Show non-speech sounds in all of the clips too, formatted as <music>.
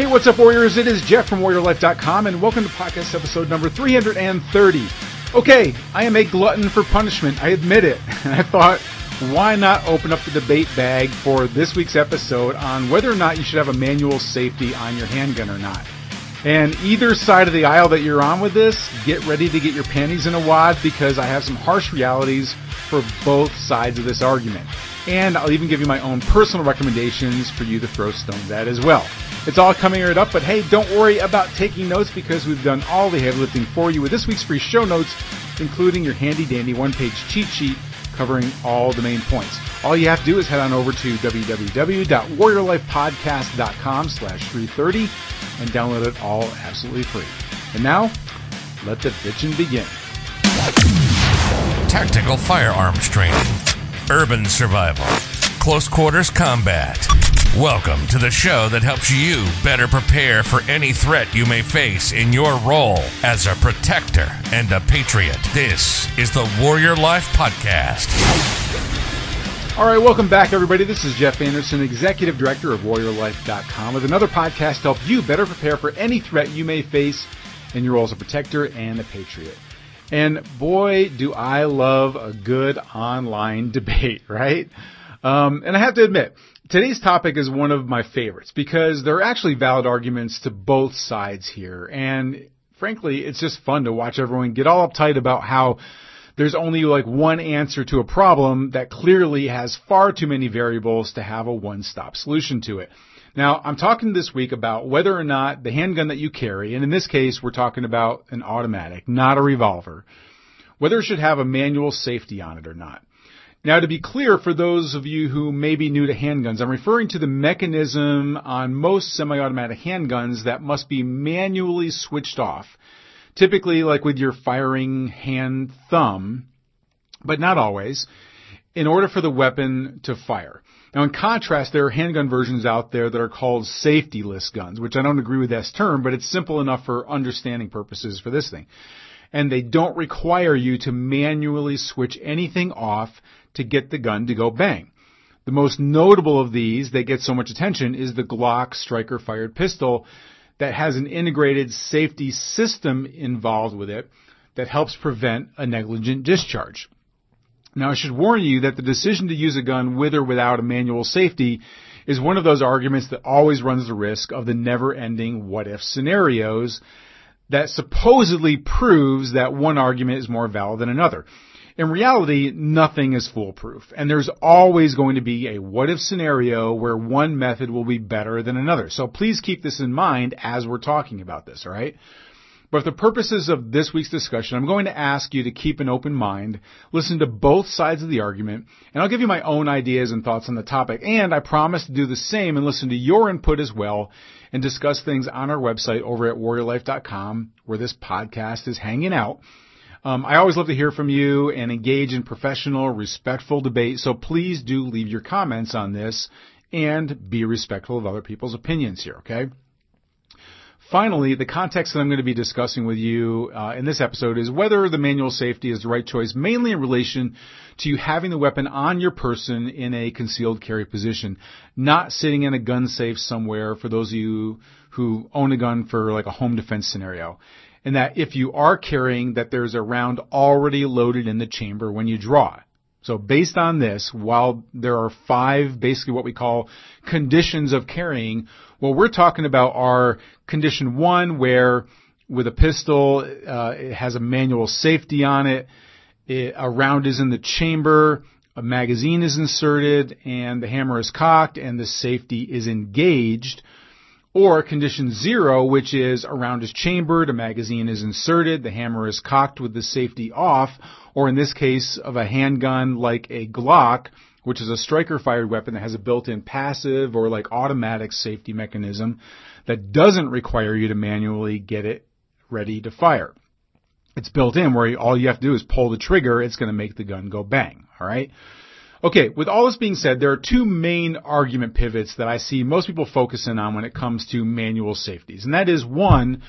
Hey, what's up, Warriors? It is Jeff from WarriorLife.com, and welcome to podcast episode number 330. Okay, I am a glutton for punishment, I admit it, and <laughs> I thought, why not open up the debate bag for this week's episode on whether or not you should have a manual safety on your handgun or not? And either side of the aisle that you're on with this, get ready to get your panties in a wad because I have some harsh realities for both sides of this argument. And I'll even give you my own personal recommendations for you to throw stones at as well. It's all coming right up, but hey, don't worry about taking notes because we've done all the heavy lifting for you with this week's free show notes, including your handy dandy one page cheat sheet covering all the main points. All you have to do is head on over to www.warriorlifepodcast.com slash 330 and download it all absolutely free. And now, let the bitchin' begin. Tactical firearms training, urban survival, close quarters combat. Welcome to the show that helps you better prepare for any threat you may face in your role as a protector and a patriot. This is the Warrior Life Podcast. All right, welcome back, everybody. This is Jeff Anderson, Executive Director of WarriorLife.com, with another podcast to help you better prepare for any threat you may face in your role as a protector and a patriot. And boy, do I love a good online <laughs> debate, right? Um, and I have to admit, today's topic is one of my favorites because there are actually valid arguments to both sides here. And frankly, it's just fun to watch everyone get all uptight about how there's only like one answer to a problem that clearly has far too many variables to have a one-stop solution to it. Now, I'm talking this week about whether or not the handgun that you carry, and in this case, we're talking about an automatic, not a revolver, whether it should have a manual safety on it or not. Now, to be clear, for those of you who may be new to handguns, I'm referring to the mechanism on most semi-automatic handguns that must be manually switched off. Typically, like with your firing hand thumb, but not always, in order for the weapon to fire. Now, in contrast, there are handgun versions out there that are called safety-less guns, which I don't agree with that term, but it's simple enough for understanding purposes for this thing. And they don't require you to manually switch anything off to get the gun to go bang. The most notable of these that get so much attention is the Glock striker fired pistol that has an integrated safety system involved with it that helps prevent a negligent discharge. Now I should warn you that the decision to use a gun with or without a manual safety is one of those arguments that always runs the risk of the never ending what if scenarios that supposedly proves that one argument is more valid than another. In reality, nothing is foolproof, and there's always going to be a what if scenario where one method will be better than another. So please keep this in mind as we're talking about this, alright? But for the purposes of this week's discussion, I'm going to ask you to keep an open mind, listen to both sides of the argument, and I'll give you my own ideas and thoughts on the topic. And I promise to do the same and listen to your input as well and discuss things on our website over at warriorlife.com where this podcast is hanging out. Um, I always love to hear from you and engage in professional, respectful debate. So please do leave your comments on this and be respectful of other people's opinions here. Okay. Finally, the context that I'm going to be discussing with you uh, in this episode is whether the manual safety is the right choice, mainly in relation to you having the weapon on your person in a concealed carry position, not sitting in a gun safe somewhere for those of you who own a gun for like a home defense scenario and that if you are carrying that there's a round already loaded in the chamber when you draw. So based on this, while there are five basically what we call conditions of carrying, what we're talking about are condition one where with a pistol, uh, it has a manual safety on it, it, a round is in the chamber, a magazine is inserted, and the hammer is cocked, and the safety is engaged or condition zero, which is a round is chambered, a magazine is inserted, the hammer is cocked with the safety off, or in this case of a handgun like a Glock, which is a striker fired weapon that has a built-in passive or like automatic safety mechanism that doesn't require you to manually get it ready to fire. It's built in where all you have to do is pull the trigger, it's going to make the gun go bang, alright? Okay, with all this being said, there are two main argument pivots that I see most people focusing on when it comes to manual safeties. And that is one,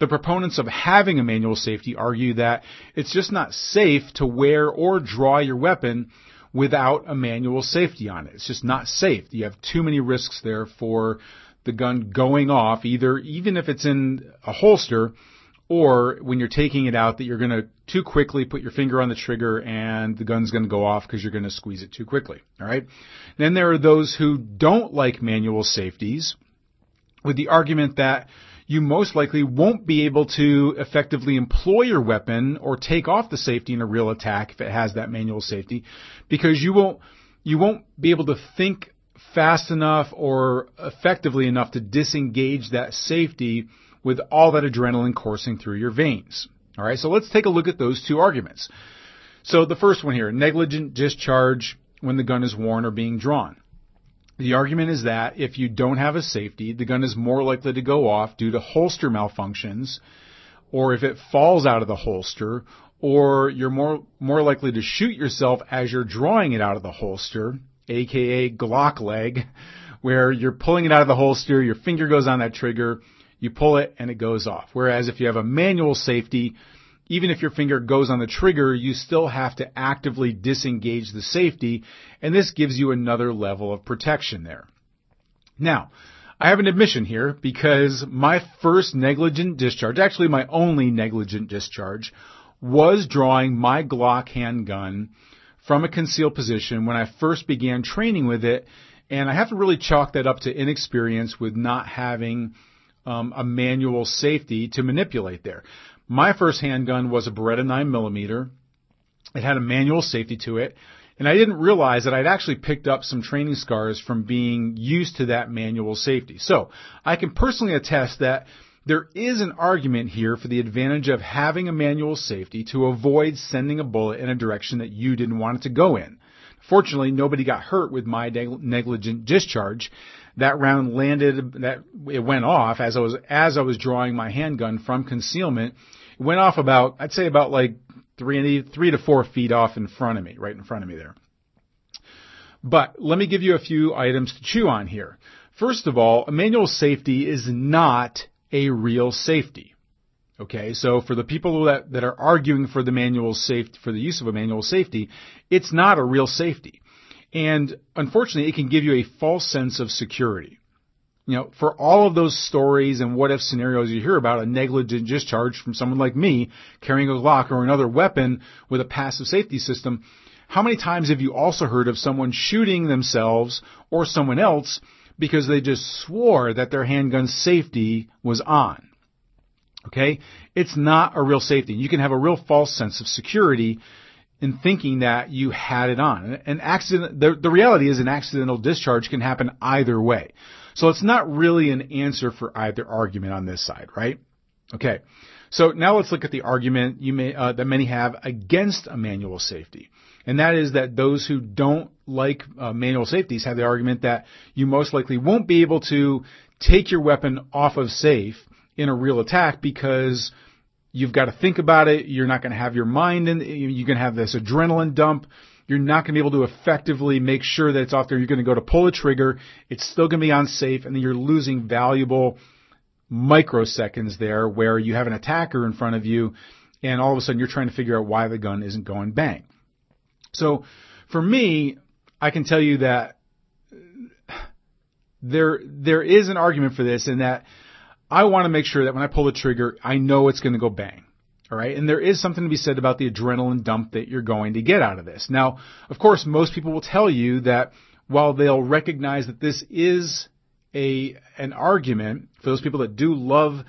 the proponents of having a manual safety argue that it's just not safe to wear or draw your weapon without a manual safety on it. It's just not safe. You have too many risks there for the gun going off, either even if it's in a holster or when you're taking it out that you're going to too quickly put your finger on the trigger and the gun's going to go off because you're going to squeeze it too quickly. All right. Then there are those who don't like manual safeties with the argument that you most likely won't be able to effectively employ your weapon or take off the safety in a real attack if it has that manual safety because you won't you won't be able to think fast enough or effectively enough to disengage that safety with all that adrenaline coursing through your veins. All right, so let's take a look at those two arguments. So the first one here, negligent discharge when the gun is worn or being drawn. The argument is that if you don't have a safety, the gun is more likely to go off due to holster malfunctions, or if it falls out of the holster, or you're more, more likely to shoot yourself as you're drawing it out of the holster, aka Glock leg, <laughs> where you're pulling it out of the holster, your finger goes on that trigger, you pull it and it goes off. Whereas if you have a manual safety, even if your finger goes on the trigger, you still have to actively disengage the safety, and this gives you another level of protection there. Now, I have an admission here because my first negligent discharge, actually my only negligent discharge, was drawing my Glock handgun from a concealed position when I first began training with it, and I have to really chalk that up to inexperience with not having um, a manual safety to manipulate there. My first handgun was a Beretta 9mm. It had a manual safety to it. And I didn't realize that I'd actually picked up some training scars from being used to that manual safety. So I can personally attest that there is an argument here for the advantage of having a manual safety to avoid sending a bullet in a direction that you didn't want it to go in. Fortunately, nobody got hurt with my negligent discharge, that round landed, that it went off as I was, as I was drawing my handgun from concealment. It went off about, I'd say about like three, three to four feet off in front of me, right in front of me there. But let me give you a few items to chew on here. First of all, a manual safety is not a real safety. Okay, so for the people that, that are arguing for the manual safety, for the use of a manual safety, it's not a real safety. And unfortunately, it can give you a false sense of security. You know, for all of those stories and what if scenarios you hear about a negligent discharge from someone like me carrying a Glock or another weapon with a passive safety system, how many times have you also heard of someone shooting themselves or someone else because they just swore that their handgun safety was on? Okay? It's not a real safety. You can have a real false sense of security in thinking that you had it on. An accident, the, the reality is an accidental discharge can happen either way. So it's not really an answer for either argument on this side, right? Okay. So now let's look at the argument you may, uh, that many have against a manual safety. And that is that those who don't like uh, manual safeties have the argument that you most likely won't be able to take your weapon off of safe in a real attack because You've got to think about it. You're not going to have your mind in, you're going to have this adrenaline dump. You're not going to be able to effectively make sure that it's off there. You're going to go to pull a trigger. It's still going to be unsafe and then you're losing valuable microseconds there where you have an attacker in front of you and all of a sudden you're trying to figure out why the gun isn't going bang. So for me, I can tell you that there, there is an argument for this in that I want to make sure that when I pull the trigger, I know it's going to go bang. All right. And there is something to be said about the adrenaline dump that you're going to get out of this. Now, of course, most people will tell you that while they'll recognize that this is a, an argument for those people that do love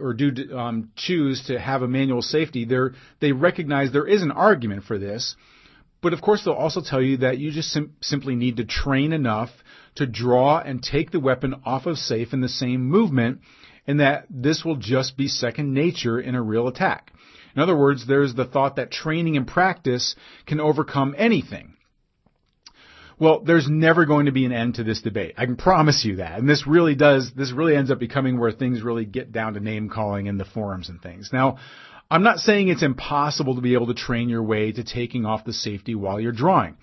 or do um, choose to have a manual safety, they they recognize there is an argument for this. But of course, they'll also tell you that you just sim- simply need to train enough to draw and take the weapon off of safe in the same movement and that this will just be second nature in a real attack. In other words, there's the thought that training and practice can overcome anything. Well, there's never going to be an end to this debate. I can promise you that. And this really does, this really ends up becoming where things really get down to name calling in the forums and things. Now, I'm not saying it's impossible to be able to train your way to taking off the safety while you're drawing.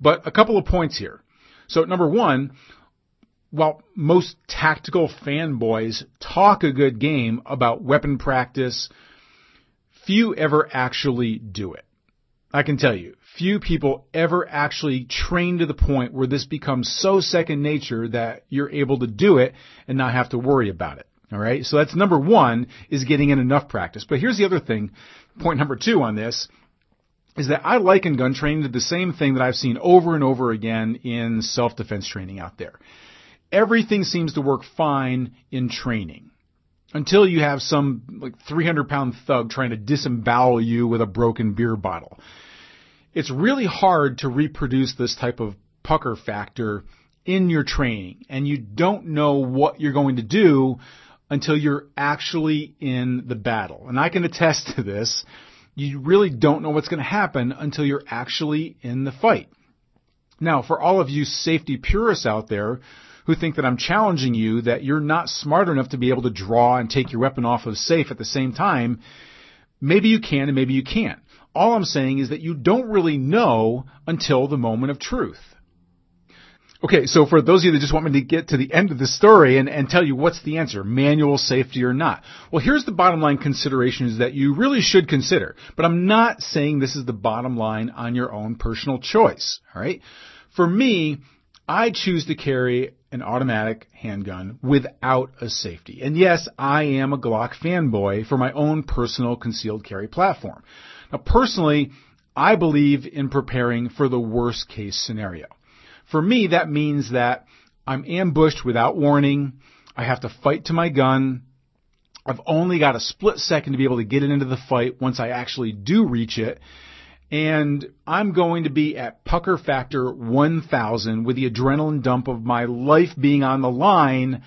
But a couple of points here. So number one, while most tactical fanboys talk a good game about weapon practice, few ever actually do it. I can tell you, few people ever actually train to the point where this becomes so second nature that you're able to do it and not have to worry about it. All right. So that's number one is getting in enough practice. But here's the other thing. Point number two on this is that I liken gun training to the same thing that I've seen over and over again in self-defense training out there. Everything seems to work fine in training until you have some like 300 pound thug trying to disembowel you with a broken beer bottle. It's really hard to reproduce this type of pucker factor in your training and you don't know what you're going to do until you're actually in the battle. And I can attest to this. You really don't know what's going to happen until you're actually in the fight. Now, for all of you safety purists out there who think that I'm challenging you that you're not smart enough to be able to draw and take your weapon off of safe at the same time, maybe you can and maybe you can't. All I'm saying is that you don't really know until the moment of truth. Okay, so for those of you that just want me to get to the end of the story and, and tell you what's the answer, manual safety or not. Well, here's the bottom line considerations that you really should consider. But I'm not saying this is the bottom line on your own personal choice. Alright? For me, I choose to carry an automatic handgun without a safety. And yes, I am a Glock fanboy for my own personal concealed carry platform. Now personally, I believe in preparing for the worst case scenario. For me, that means that I'm ambushed without warning. I have to fight to my gun. I've only got a split second to be able to get it into the fight once I actually do reach it and I'm going to be at pucker factor 1000 with the adrenaline dump of my life being on the line.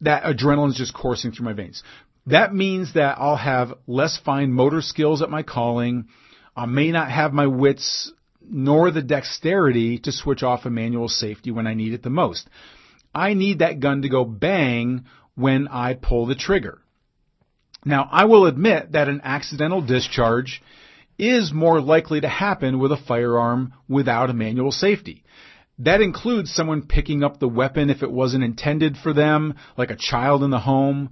That adrenaline is just coursing through my veins. That means that I'll have less fine motor skills at my calling. I may not have my wits nor the dexterity to switch off a manual safety when I need it the most. I need that gun to go bang when I pull the trigger. Now, I will admit that an accidental discharge is more likely to happen with a firearm without a manual safety. That includes someone picking up the weapon if it wasn't intended for them, like a child in the home.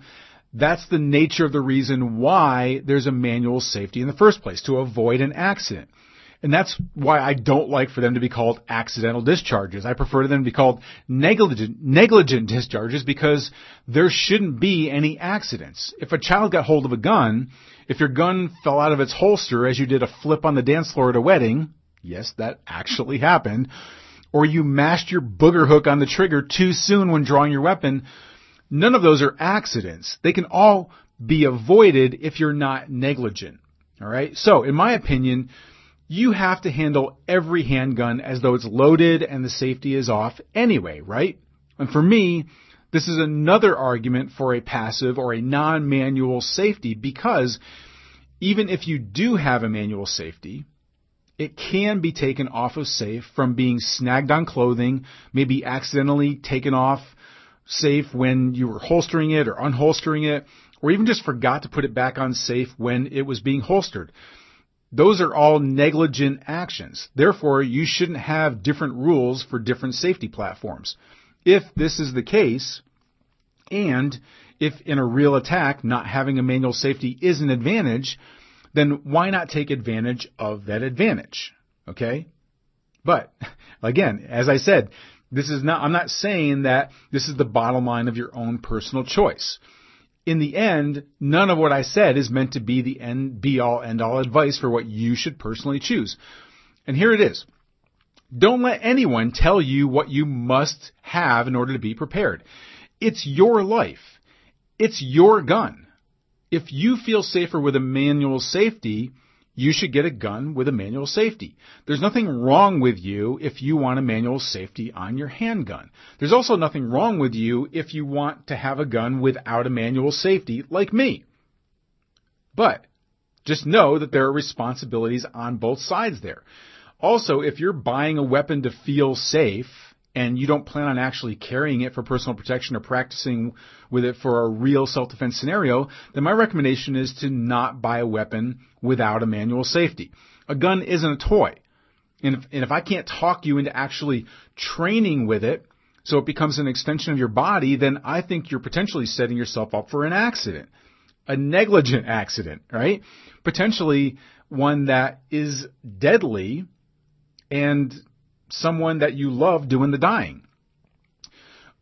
That's the nature of the reason why there's a manual safety in the first place, to avoid an accident. And that's why I don't like for them to be called accidental discharges. I prefer them to be called negligent, negligent discharges because there shouldn't be any accidents. If a child got hold of a gun, if your gun fell out of its holster as you did a flip on the dance floor at a wedding, yes, that actually happened, or you mashed your booger hook on the trigger too soon when drawing your weapon, none of those are accidents. They can all be avoided if you're not negligent. Alright? So, in my opinion, you have to handle every handgun as though it's loaded and the safety is off anyway, right? And for me, this is another argument for a passive or a non-manual safety because even if you do have a manual safety, it can be taken off of safe from being snagged on clothing, maybe accidentally taken off safe when you were holstering it or unholstering it, or even just forgot to put it back on safe when it was being holstered. Those are all negligent actions. Therefore, you shouldn't have different rules for different safety platforms. If this is the case, and if in a real attack not having a manual safety is an advantage, then why not take advantage of that advantage? Okay? But, <laughs> again, as I said, this is not, I'm not saying that this is the bottom line of your own personal choice in the end, none of what I said is meant to be the end, be all, end all advice for what you should personally choose. And here it is. Don't let anyone tell you what you must have in order to be prepared. It's your life. It's your gun. If you feel safer with a manual safety, you should get a gun with a manual safety. There's nothing wrong with you if you want a manual safety on your handgun. There's also nothing wrong with you if you want to have a gun without a manual safety, like me. But just know that there are responsibilities on both sides there. Also, if you're buying a weapon to feel safe, and you don't plan on actually carrying it for personal protection or practicing with it for a real self-defense scenario, then my recommendation is to not buy a weapon without a manual safety. A gun isn't a toy. And if, and if I can't talk you into actually training with it, so it becomes an extension of your body, then I think you're potentially setting yourself up for an accident. A negligent accident, right? Potentially one that is deadly and someone that you love doing the dying.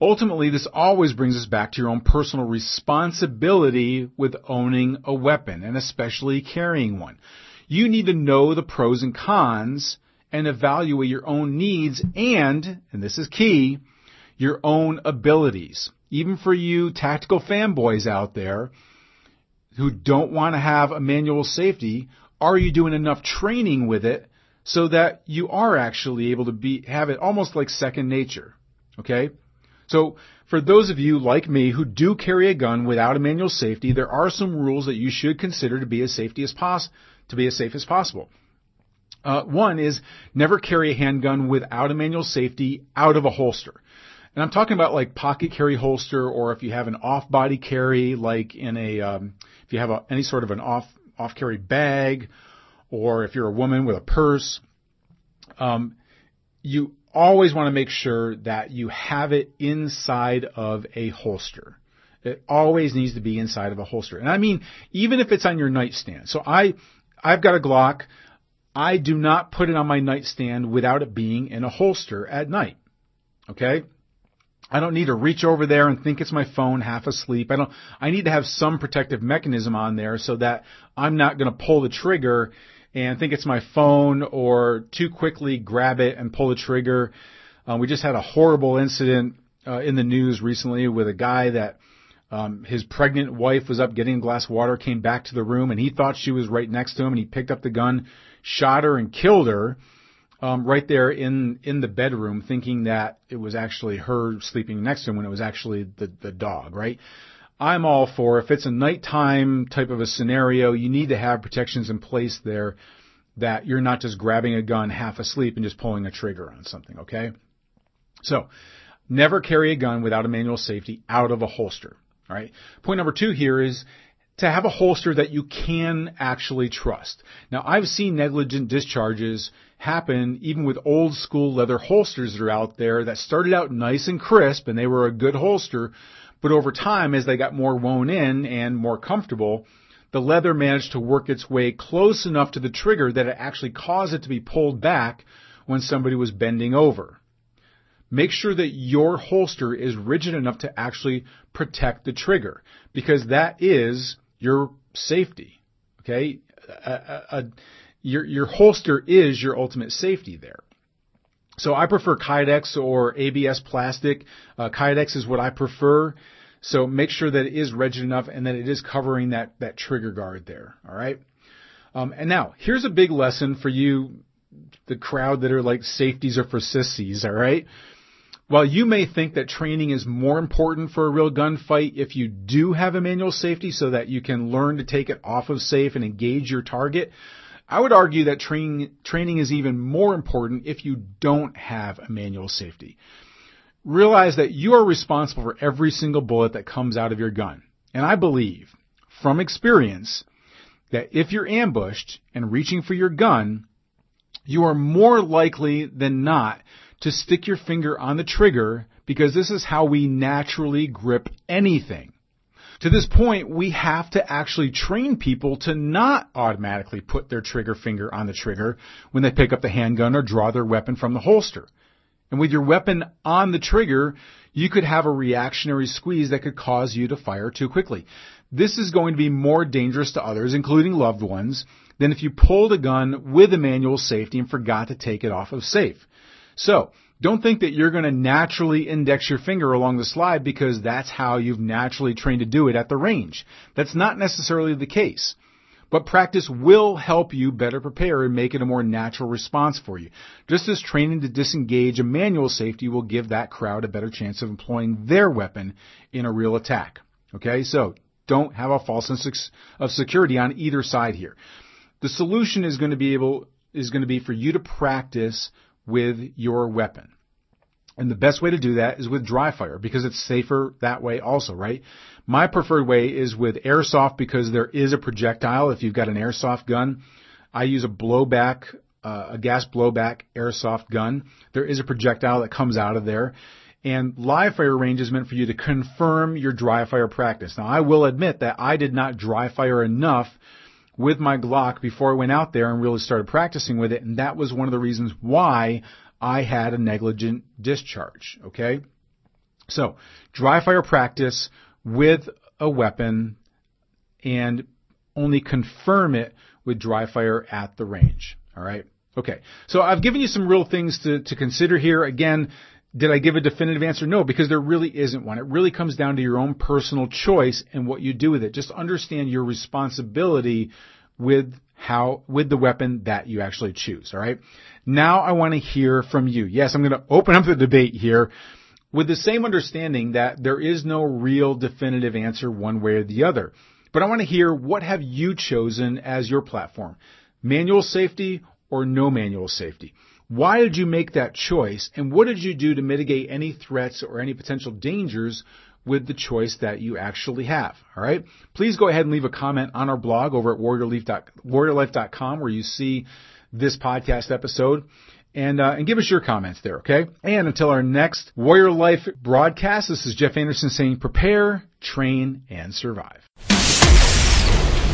Ultimately, this always brings us back to your own personal responsibility with owning a weapon and especially carrying one. You need to know the pros and cons and evaluate your own needs and, and this is key, your own abilities. Even for you tactical fanboys out there who don't want to have a manual safety, are you doing enough training with it so that you are actually able to be, have it almost like second nature? Okay? So for those of you like me who do carry a gun without a manual safety, there are some rules that you should consider to be as safety as pos- to be as safe as possible. Uh, one is never carry a handgun without a manual safety out of a holster. And I'm talking about like pocket carry holster, or if you have an off-body carry, like in a um, if you have a, any sort of an off off carry bag, or if you're a woman with a purse. Um, you always want to make sure that you have it inside of a holster. It always needs to be inside of a holster. And I mean, even if it's on your nightstand. So I, I've got a Glock. I do not put it on my nightstand without it being in a holster at night. Okay? I don't need to reach over there and think it's my phone half asleep. I don't, I need to have some protective mechanism on there so that I'm not going to pull the trigger and think it's my phone or too quickly grab it and pull the trigger. Um, we just had a horrible incident uh, in the news recently with a guy that um, his pregnant wife was up getting a glass of water, came back to the room, and he thought she was right next to him, and he picked up the gun, shot her, and killed her. Um, right there in in the bedroom, thinking that it was actually her sleeping next to him when it was actually the the dog, right? I'm all for if it's a nighttime type of a scenario, you need to have protections in place there that you're not just grabbing a gun half asleep and just pulling a trigger on something, okay? So, never carry a gun without a manual safety out of a holster, all right? Point number 2 here is to have a holster that you can actually trust. Now, I've seen negligent discharges happen even with old school leather holsters that are out there that started out nice and crisp and they were a good holster, but over time, as they got more woven in and more comfortable, the leather managed to work its way close enough to the trigger that it actually caused it to be pulled back when somebody was bending over. Make sure that your holster is rigid enough to actually protect the trigger because that is your safety. Okay? A, a, a, your, your holster is your ultimate safety there. So I prefer Kydex or ABS plastic. Uh, Kydex is what I prefer. So make sure that it is rigid enough and that it is covering that, that trigger guard there. All right. Um, and now here's a big lesson for you, the crowd that are like safeties are for sissies. All right. While you may think that training is more important for a real gunfight if you do have a manual safety so that you can learn to take it off of safe and engage your target, I would argue that training, training is even more important if you don't have a manual safety. Realize that you are responsible for every single bullet that comes out of your gun. And I believe, from experience, that if you're ambushed and reaching for your gun, you are more likely than not to stick your finger on the trigger because this is how we naturally grip anything. To this point, we have to actually train people to not automatically put their trigger finger on the trigger when they pick up the handgun or draw their weapon from the holster. And with your weapon on the trigger, you could have a reactionary squeeze that could cause you to fire too quickly. This is going to be more dangerous to others, including loved ones, than if you pulled a gun with a manual safety and forgot to take it off of safe. So, don't think that you're going to naturally index your finger along the slide because that's how you've naturally trained to do it at the range. That's not necessarily the case. But practice will help you better prepare and make it a more natural response for you. Just as training to disengage a manual safety will give that crowd a better chance of employing their weapon in a real attack. Okay, so don't have a false sense of security on either side here. The solution is going to be able, is going to be for you to practice with your weapon. And the best way to do that is with dry fire because it's safer that way also, right? My preferred way is with airsoft because there is a projectile if you've got an airsoft gun. I use a blowback, uh, a gas blowback airsoft gun. There is a projectile that comes out of there. And live fire range is meant for you to confirm your dry fire practice. Now I will admit that I did not dry fire enough with my Glock before I went out there and really started practicing with it. And that was one of the reasons why I had a negligent discharge. Okay. So dry fire practice with a weapon and only confirm it with dry fire at the range. All right. Okay. So I've given you some real things to, to consider here. Again, did I give a definitive answer? No, because there really isn't one. It really comes down to your own personal choice and what you do with it. Just understand your responsibility with how, with the weapon that you actually choose. All right. Now I want to hear from you. Yes, I'm going to open up the debate here with the same understanding that there is no real definitive answer one way or the other. But I want to hear what have you chosen as your platform? Manual safety or no manual safety? Why did you make that choice and what did you do to mitigate any threats or any potential dangers with the choice that you actually have? All right. Please go ahead and leave a comment on our blog over at warriorlife.com where you see this podcast episode. And, uh, and give us your comments there, okay? And until our next Warrior Life broadcast, this is Jeff Anderson saying prepare, train, and survive.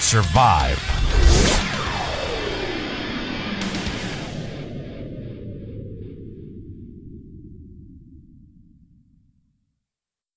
survive.